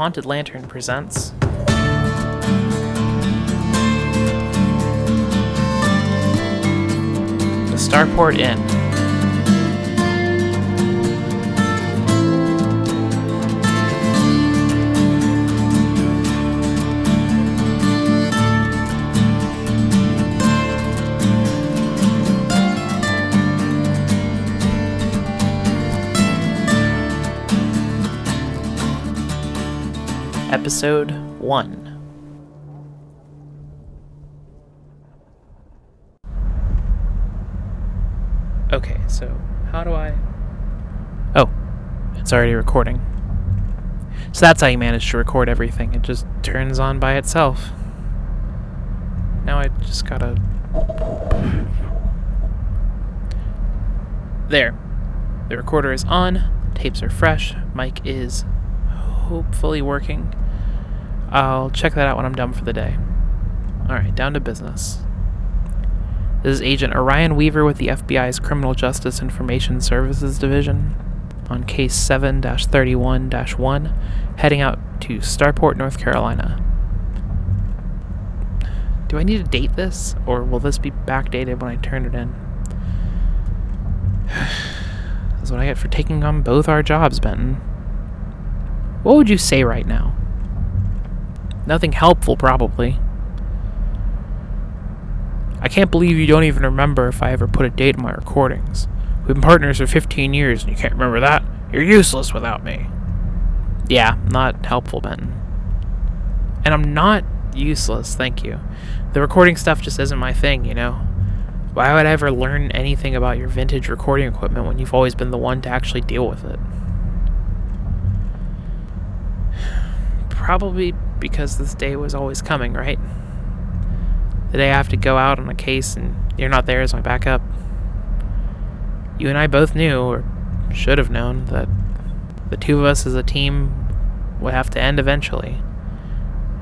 Haunted Lantern presents. The Starport Inn. Episode 1. Okay, so how do I. Oh, it's already recording. So that's how you manage to record everything. It just turns on by itself. Now I just gotta. There. The recorder is on, tapes are fresh, mic is hopefully working. I'll check that out when I'm done for the day. Alright, down to business. This is Agent Orion Weaver with the FBI's Criminal Justice Information Services Division on case 7 31 1, heading out to Starport, North Carolina. Do I need to date this, or will this be backdated when I turn it in? That's what I get for taking on both our jobs, Benton. What would you say right now? Nothing helpful, probably. I can't believe you don't even remember if I ever put a date in my recordings. We've been partners for 15 years and you can't remember that? You're useless without me. Yeah, not helpful, Ben. And I'm not useless, thank you. The recording stuff just isn't my thing, you know? Why would I ever learn anything about your vintage recording equipment when you've always been the one to actually deal with it? Probably because this day was always coming, right? The day I have to go out on a case and you're not there as my backup. You and I both knew, or should have known, that the two of us as a team would have to end eventually.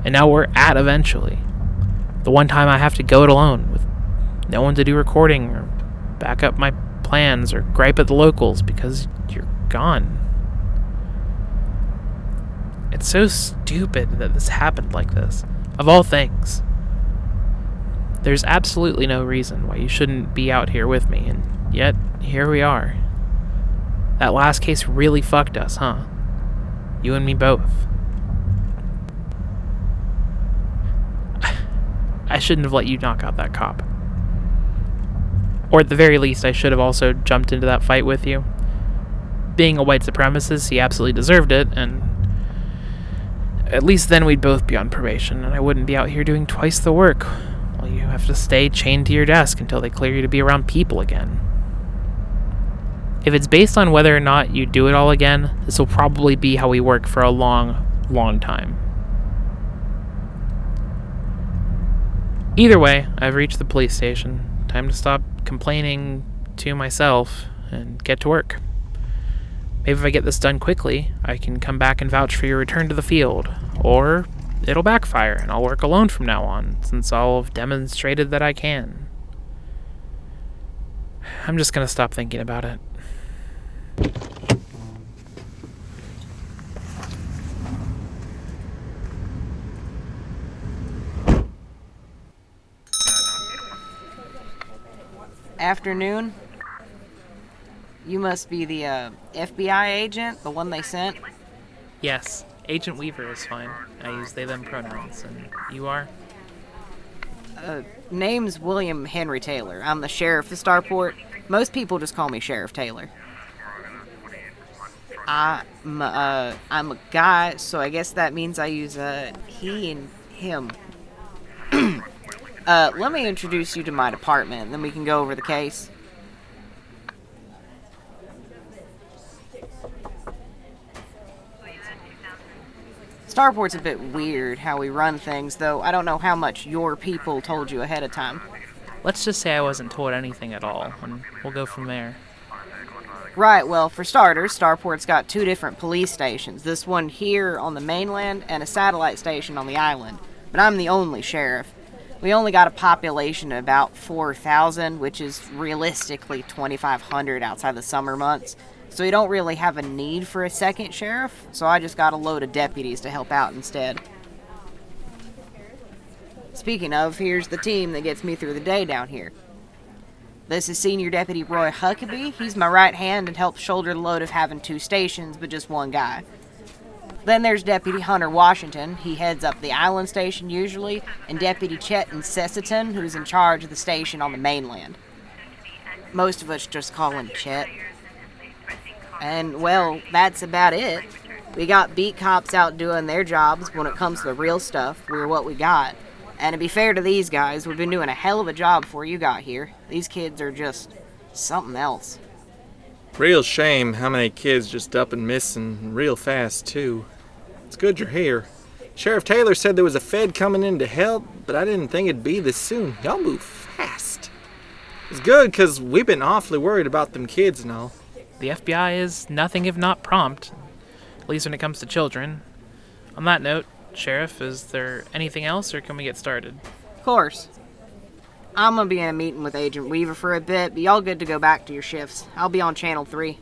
And now we're at eventually. The one time I have to go it alone with no one to do recording or back up my plans or gripe at the locals because you're gone. It's so stupid that this happened like this. Of all things. There's absolutely no reason why you shouldn't be out here with me, and yet, here we are. That last case really fucked us, huh? You and me both. I shouldn't have let you knock out that cop. Or at the very least, I should have also jumped into that fight with you. Being a white supremacist, he absolutely deserved it, and at least then we'd both be on probation, and I wouldn't be out here doing twice the work while you have to stay chained to your desk until they clear you to be around people again. If it's based on whether or not you do it all again, this will probably be how we work for a long, long time. Either way, I've reached the police station. Time to stop complaining to myself and get to work. Maybe if I get this done quickly, I can come back and vouch for your return to the field. Or it'll backfire and I'll work alone from now on, since I'll have demonstrated that I can. I'm just gonna stop thinking about it. Afternoon. You must be the uh, FBI agent, the one they sent. Yes, Agent Weaver is fine. I use they them pronouns. And you are? Uh, name's William Henry Taylor. I'm the sheriff of Starport. Most people just call me Sheriff Taylor. I'm, uh, I'm a guy, so I guess that means I use uh, he and him. uh, let me introduce you to my department, then we can go over the case. Starport's a bit weird how we run things, though I don't know how much your people told you ahead of time. Let's just say I wasn't told anything at all, and we'll go from there. Right, well, for starters, Starport's got two different police stations. This one here on the mainland and a satellite station on the island. But I'm the only sheriff. We only got a population of about 4,000, which is realistically 2,500 outside the summer months. So we don't really have a need for a second sheriff, so I just got a load of deputies to help out instead. Speaking of, here's the team that gets me through the day down here. This is Senior Deputy Roy Huckabee. He's my right hand and helps shoulder the load of having two stations, but just one guy. Then there's Deputy Hunter Washington. He heads up the island station usually, and Deputy Chet Incessiton, who's in charge of the station on the mainland. Most of us just call him Chet. And, well, that's about it. We got beat cops out doing their jobs. When it comes to the real stuff, we're what we got. And to be fair to these guys, we've been doing a hell of a job before you got here. These kids are just something else. Real shame how many kids just up and missing real fast, too. It's good you're here. Sheriff Taylor said there was a Fed coming in to help, but I didn't think it'd be this soon. Y'all move fast. It's good, 'cause we've been awfully worried about them kids and all. The FBI is nothing if not prompt, at least when it comes to children. On that note, Sheriff, is there anything else, or can we get started? Of course. I'm gonna be in a meeting with Agent Weaver for a bit, but y'all good to go back to your shifts. I'll be on Channel 3.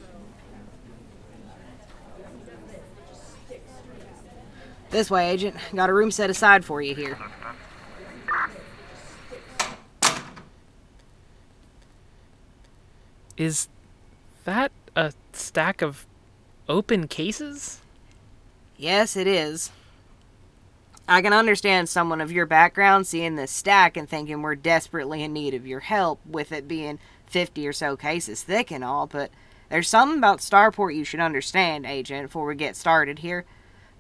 This way, Agent. Got a room set aside for you here. Is that a stack of open cases? Yes, it is. I can understand someone of your background seeing this stack and thinking we're desperately in need of your help, with it being 50 or so cases thick and all, but there's something about Starport you should understand, Agent, before we get started here.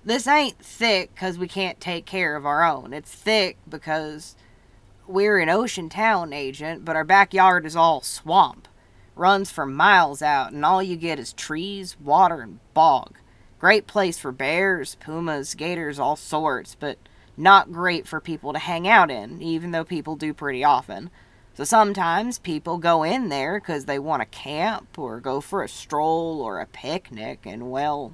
This ain't thick because we can't take care of our own. It's thick because we're an ocean town, Agent, but our backyard is all swamp. Runs for miles out, and all you get is trees, water, and bog. Great place for bears, pumas, gators, all sorts, but not great for people to hang out in, even though people do pretty often. So sometimes people go in there because they want to camp or go for a stroll or a picnic, and well,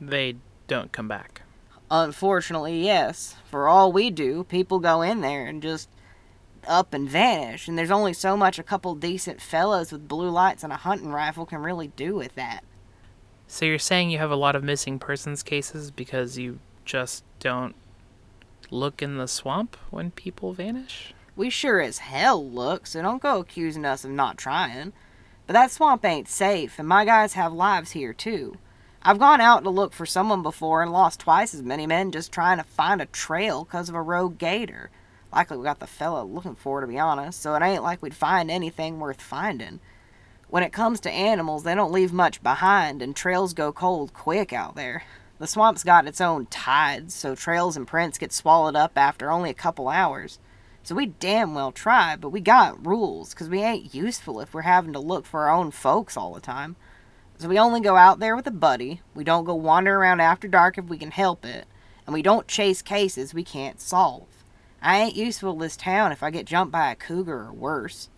They don't come back. unfortunately, yes. For all we do, people go in there and just up and vanish, and there's only so much a couple decent fellows with blue lights and a hunting rifle can really do with that. So you're saying you have a lot of missing persons cases because you just don't look in the swamp when people vanish? We sure as hell look, so don't go accusing us of not trying. But that swamp ain't safe, and my guys have lives here too. I've gone out to look for someone before and lost twice as many men just trying to find a trail 'cause of a rogue gator. Likely we got the fella looking for, to be honest, so it ain't like we'd find anything worth finding. When it comes to animals, they don't leave much behind, and trails go cold quick out there. The swamp's got its own tides, so trails and prints get swallowed up after only a couple hours. So we damn well try, but we got rules, 'cause we ain't useful if we're having to look for our own folks all the time. So we only go out there with a buddy, we don't go wander around after dark if we can help it, and we don't chase cases we can't solve. I ain't useful to this town if I get jumped by a cougar or worse.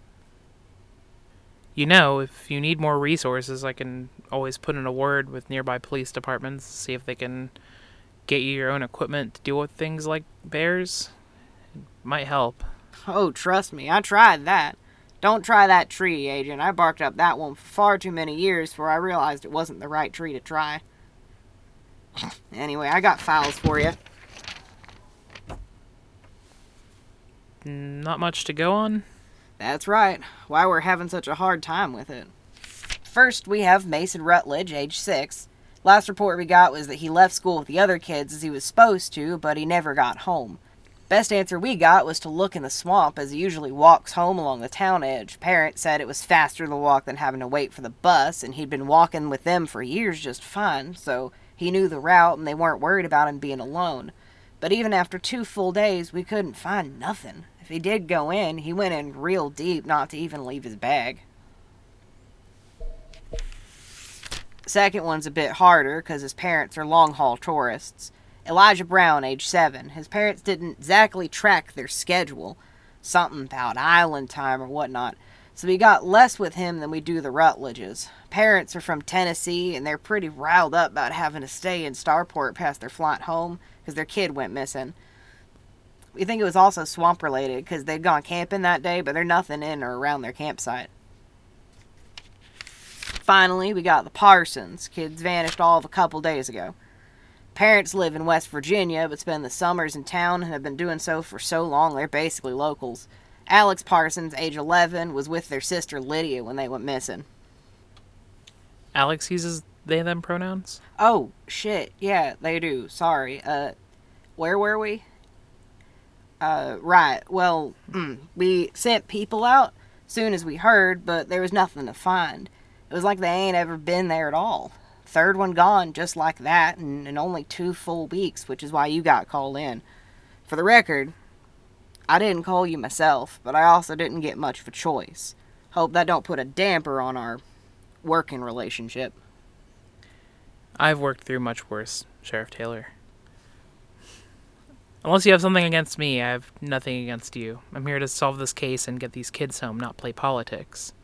You know, if you need more resources, I can always put in a word with nearby police departments, to see if they can get you your own equipment to deal with things like bears. It might help. Oh, trust me, I tried that. Don't try that tree, Agent. I barked up that one for far too many years before I realized it wasn't the right tree to try. anyway, I got files for you. Not much to go on. That's right. Why we're having such a hard time with it. First, we have Mason Rutledge, age 6. Last report we got was that he left school with the other kids as he was supposed to, but he never got home. Best answer we got was to look in the swamp as he usually walks home along the town edge. Parents said it was faster to walk than having to wait for the bus, and he'd been walking with them for years just fine, so he knew the route and they weren't worried about him being alone. But even after two full days, we couldn't find nothing. If he did go in, he went in real deep not to even leave his bag. Second one's a bit harder because his parents are long haul tourists. Elijah Brown, age 7. His parents didn't exactly track their schedule, something about island time or whatnot, so we got less with him than we do the Rutledges. Parents are from Tennessee and they're pretty riled up about having to stay in Starport past their flight home because their kid went missing. We think it was also swamp related because they'd gone camping that day, but there's nothing in or around their campsite. Finally, we got the Parsons. Kids vanished all of a couple days ago. Parents live in West Virginia, but spend the summers in town and have been doing so for so long they're basically locals. Alex Parsons, age 11, was with their sister Lydia when they went missing. Alex uses they them pronouns? Oh, shit. Yeah, they do. Sorry. Uh, where were we? Uh, right. Well, mm, we sent people out soon as we heard, but there was nothing to find. It was like they ain't ever been there at all. Third one gone just like that, and in only two full weeks, which is why you got called in. For the record, I didn't call you myself, but I also didn't get much of a choice. Hope that don't put a damper on our working relationship. I've worked through much worse, Sheriff Taylor. Unless you have something against me, I have nothing against you. I'm here to solve this case and get these kids home, not play politics.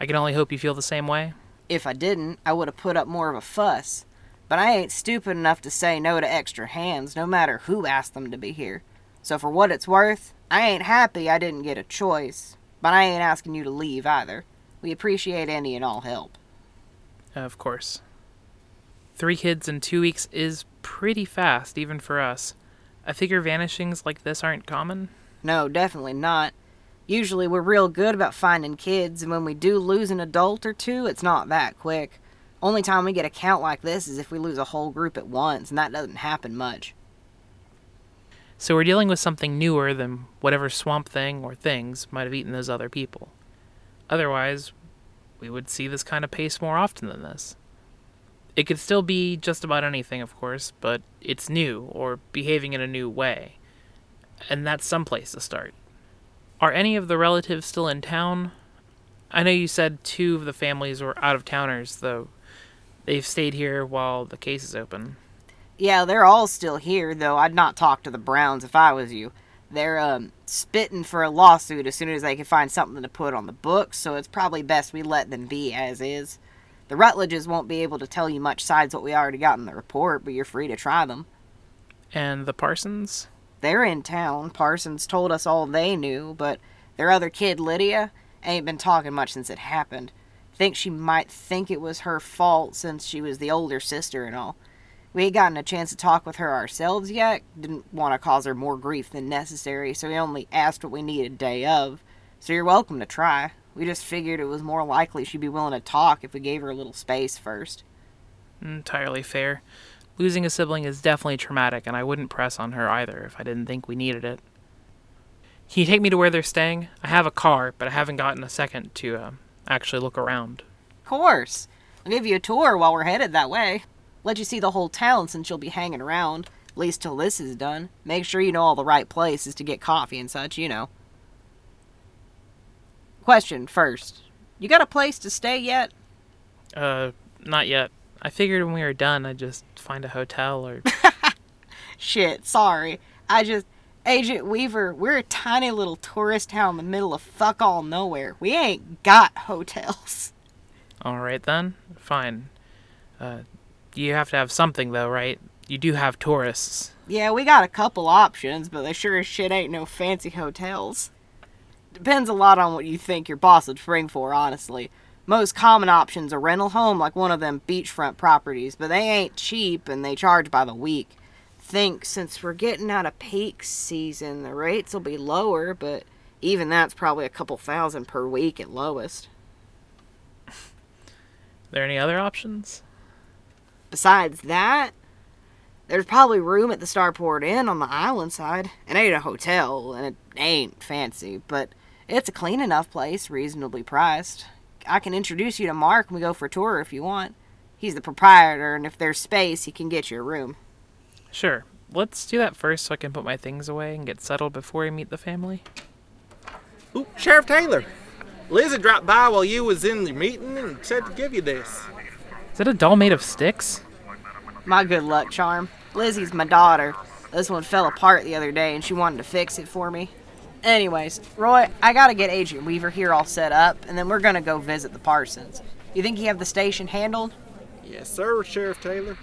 I can only hope you feel the same way. If I didn't, I would have put up more of a fuss. But I ain't stupid enough to say no to extra hands, no matter who asked them to be here. So for what it's worth, I ain't happy I didn't get a choice. But I ain't asking you to leave either. We appreciate any and all help. Of course. Three kids in two weeks is pretty fast, even for us. I figure vanishings like this aren't common. No, definitely not. Usually we're real good about finding kids, and when we do lose an adult or two, it's not that quick. Only time we get a count like this is if we lose a whole group at once, and that doesn't happen much. So we're dealing with something newer than whatever swamp thing or things might have eaten those other people. Otherwise, we would see this kind of pace more often than this. It could still be just about anything, of course, but it's new or behaving in a new way. And that's some place to start. Are any of the relatives still in town? I know you said two of the families were out of towners, though they've stayed here while the case is open. Yeah, they're all still here, though I'd not talk to the Browns if I was you. They're um, spitting for a lawsuit as soon as they can find something to put on the books, so it's probably best we let them be as is. The Rutledges won't be able to tell you much sides what we already got in the report, but you're free to try them. And the Parsons? They're in town. Parsons told us all they knew, but their other kid, Lydia, ain't been talking much since it happened. Think she might think it was her fault since she was the older sister and all. We ain't gotten a chance to talk with her ourselves yet. Didn't want to cause her more grief than necessary, so we only asked what we needed day of. So you're welcome to try. We just figured it was more likely she'd be willing to talk if we gave her a little space first. Entirely fair. Losing a sibling is definitely traumatic, and I wouldn't press on her either if I didn't think we needed it. Can you take me to where they're staying? I have a car, but I haven't gotten a second to uh, actually look around. Of course. I'll give you a tour while we're headed that way. Let you see the whole town since you'll be hanging around, at least till this is done. Make sure you know all the right places to get coffee and such, you know. Question first. You got a place to stay yet? Uh, not yet. I figured when we were done, I'd just find a hotel or. Shit, sorry. I just. Agent Weaver, we're a tiny little tourist town in the middle of fuck all nowhere. We ain't got hotels. Alright then. Fine. Uh, you have to have something though, right? You do have tourists. Yeah, we got a couple options, but they sure as shit ain't no fancy hotels. Depends a lot on what you think your boss would spring for, honestly. Most common options are rental home like one of them beachfront properties, but they ain't cheap and they charge by the week. Think since we're getting out of peak season, the rates will be lower, but even that's probably a couple thousand per week at lowest. there any other options? Besides that, there's probably room at the Starport Inn on the island side. It ain't a hotel, and it ain't fancy, but it's a clean enough place, reasonably priced. I can introduce you to Mark and we go for a tour if you want. He's the proprietor, and if there's space, he can get you a room. Sure. Let's do that first so I can put my things away and get settled before I meet the family. Ooh, Sheriff Taylor. Lizzie dropped by while you was in the meeting and said to give you this. Is that a doll made of sticks? My good luck charm. Lizzie's my daughter. This one fell apart the other day and she wanted to fix it for me. Anyways, Roy, I gotta get Agent Weaver here all set up, and then we're gonna go visit the Parsons. You think you have the station handled? Yes, sir, Sheriff Taylor.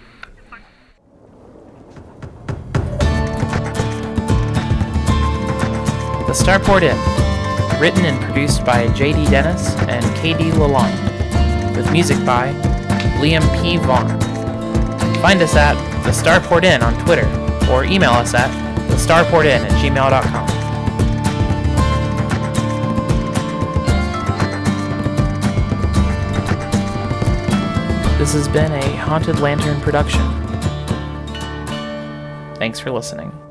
The Starport Inn, written and produced by J.D. Dennis and K.D. Lalonde, with music by Liam P. Vaughan. Find us at The Starport Inn on Twitter, or email us at thestarportinn at gmail.com. This has been a Haunted Lantern production. Thanks for listening.